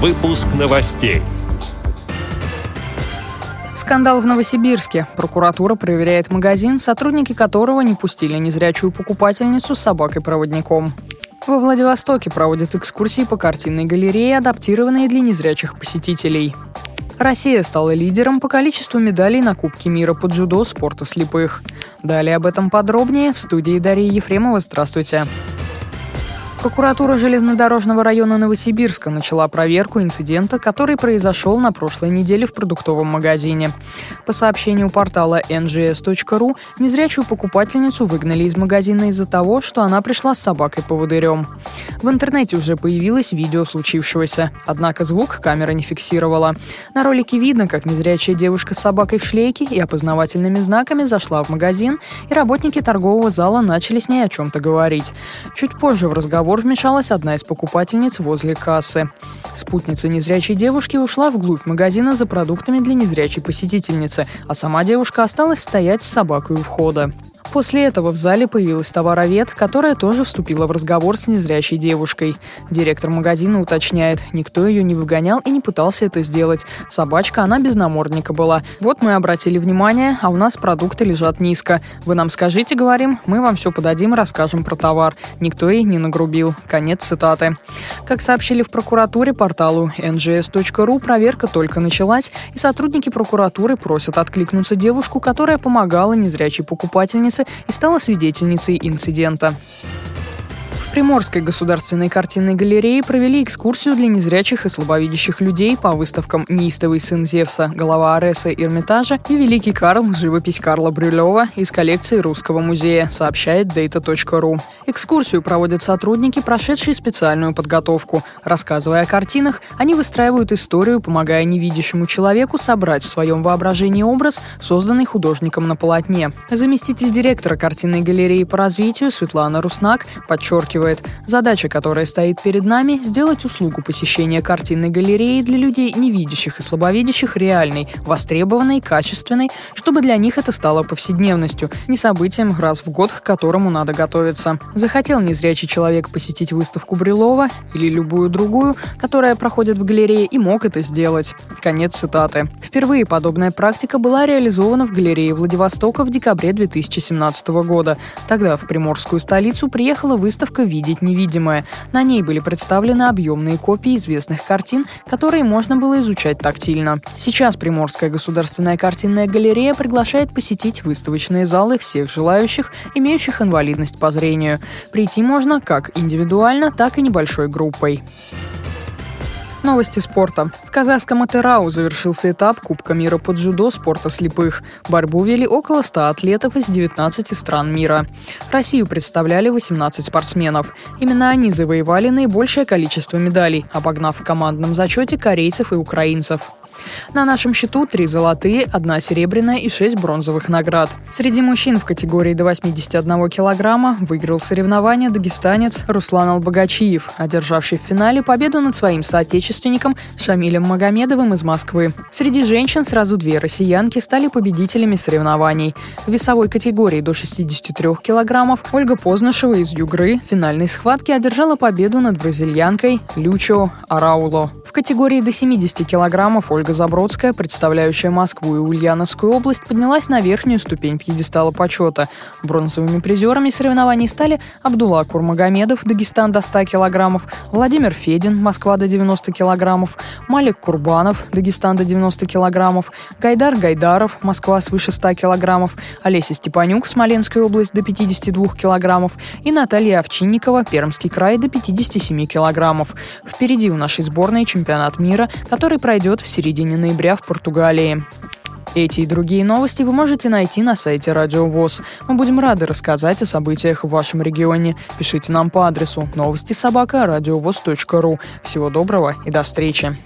Выпуск новостей. Скандал в Новосибирске. Прокуратура проверяет магазин, сотрудники которого не пустили незрячую покупательницу с собакой-проводником. Во Владивостоке проводят экскурсии по картинной галерее, адаптированные для незрячих посетителей. Россия стала лидером по количеству медалей на Кубке мира по дзюдо спорта слепых. Далее об этом подробнее в студии Дарьи Ефремова. Здравствуйте. Здравствуйте. Прокуратура железнодорожного района Новосибирска начала проверку инцидента, который произошел на прошлой неделе в продуктовом магазине. По сообщению портала ngs.ru, незрячую покупательницу выгнали из магазина из-за того, что она пришла с собакой-поводырем. В интернете уже появилось видео случившегося, однако звук камера не фиксировала. На ролике видно, как незрячая девушка с собакой в шлейке и опознавательными знаками зашла в магазин, и работники торгового зала начали с ней о чем-то говорить. Чуть позже в разговор разговор вмешалась одна из покупательниц возле кассы. Спутница незрячей девушки ушла вглубь магазина за продуктами для незрячей посетительницы, а сама девушка осталась стоять с собакой у входа. После этого в зале появилась товаровед, которая тоже вступила в разговор с незрячей девушкой. Директор магазина уточняет, никто ее не выгонял и не пытался это сделать. Собачка, она без намордника была. Вот мы обратили внимание, а у нас продукты лежат низко. Вы нам скажите, говорим, мы вам все подадим расскажем про товар. Никто ей не нагрубил. Конец цитаты. Как сообщили в прокуратуре порталу ngs.ru, проверка только началась, и сотрудники прокуратуры просят откликнуться девушку, которая помогала незрячей покупательнице и стала свидетельницей инцидента. Приморской государственной картинной галерее провели экскурсию для незрячих и слабовидящих людей по выставкам «Неистовый сын Зевса», «Голова Ареса Эрмитажа» и «Великий Карл. Живопись Карла Брюлева» из коллекции Русского музея, сообщает data.ru. Экскурсию проводят сотрудники, прошедшие специальную подготовку. Рассказывая о картинах, они выстраивают историю, помогая невидящему человеку собрать в своем воображении образ, созданный художником на полотне. Заместитель директора картинной галереи по развитию Светлана Руснак подчеркивает, подчеркивает, задача, которая стоит перед нами, сделать услугу посещения картинной галереи для людей невидящих и слабовидящих реальной, востребованной, качественной, чтобы для них это стало повседневностью, не событием раз в год, к которому надо готовиться. Захотел незрячий человек посетить выставку Брюлова или любую другую, которая проходит в галерее, и мог это сделать. Конец цитаты. Впервые подобная практика была реализована в галерее Владивостока в декабре 2017 года. Тогда в приморскую столицу приехала выставка видеть невидимое. На ней были представлены объемные копии известных картин, которые можно было изучать тактильно. Сейчас Приморская государственная картинная галерея приглашает посетить выставочные залы всех желающих, имеющих инвалидность по зрению. Прийти можно как индивидуально, так и небольшой группой. Новости спорта. В казахском Атерау завершился этап Кубка мира по дзюдо спорта слепых. Борьбу вели около 100 атлетов из 19 стран мира. Россию представляли 18 спортсменов. Именно они завоевали наибольшее количество медалей, обогнав в командном зачете корейцев и украинцев. На нашем счету три золотые, одна серебряная и шесть бронзовых наград. Среди мужчин в категории до 81 килограмма выиграл соревнование дагестанец Руслан Албагачиев, одержавший в финале победу над своим соотечественником Шамилем Магомедовым из Москвы. Среди женщин сразу две россиянки стали победителями соревнований. В весовой категории до 63 килограммов Ольга Познашева из Югры в финальной схватке одержала победу над бразильянкой Лючо Арауло. В категории до 70 килограммов Ольга Забродская, представляющая Москву и Ульяновскую область, поднялась на верхнюю ступень пьедестала почета. Бронзовыми призерами соревнований стали Абдулла Курмагомедов, Дагестан до 100 килограммов, Владимир Федин, Москва до 90 килограммов, Малик Курбанов, Дагестан до 90 килограммов, Гайдар Гайдаров, Москва свыше 100 килограммов, Олеся Степанюк, Смоленская область до 52 килограммов и Наталья Овчинникова, Пермский край до 57 килограммов. Впереди у нашей сборной чемпионат мира, который пройдет в середине ноября в Португалии. Эти и другие новости вы можете найти на сайте Радио ВОЗ. Мы будем рады рассказать о событиях в вашем регионе. Пишите нам по адресу новости собака ру. Всего доброго и до встречи.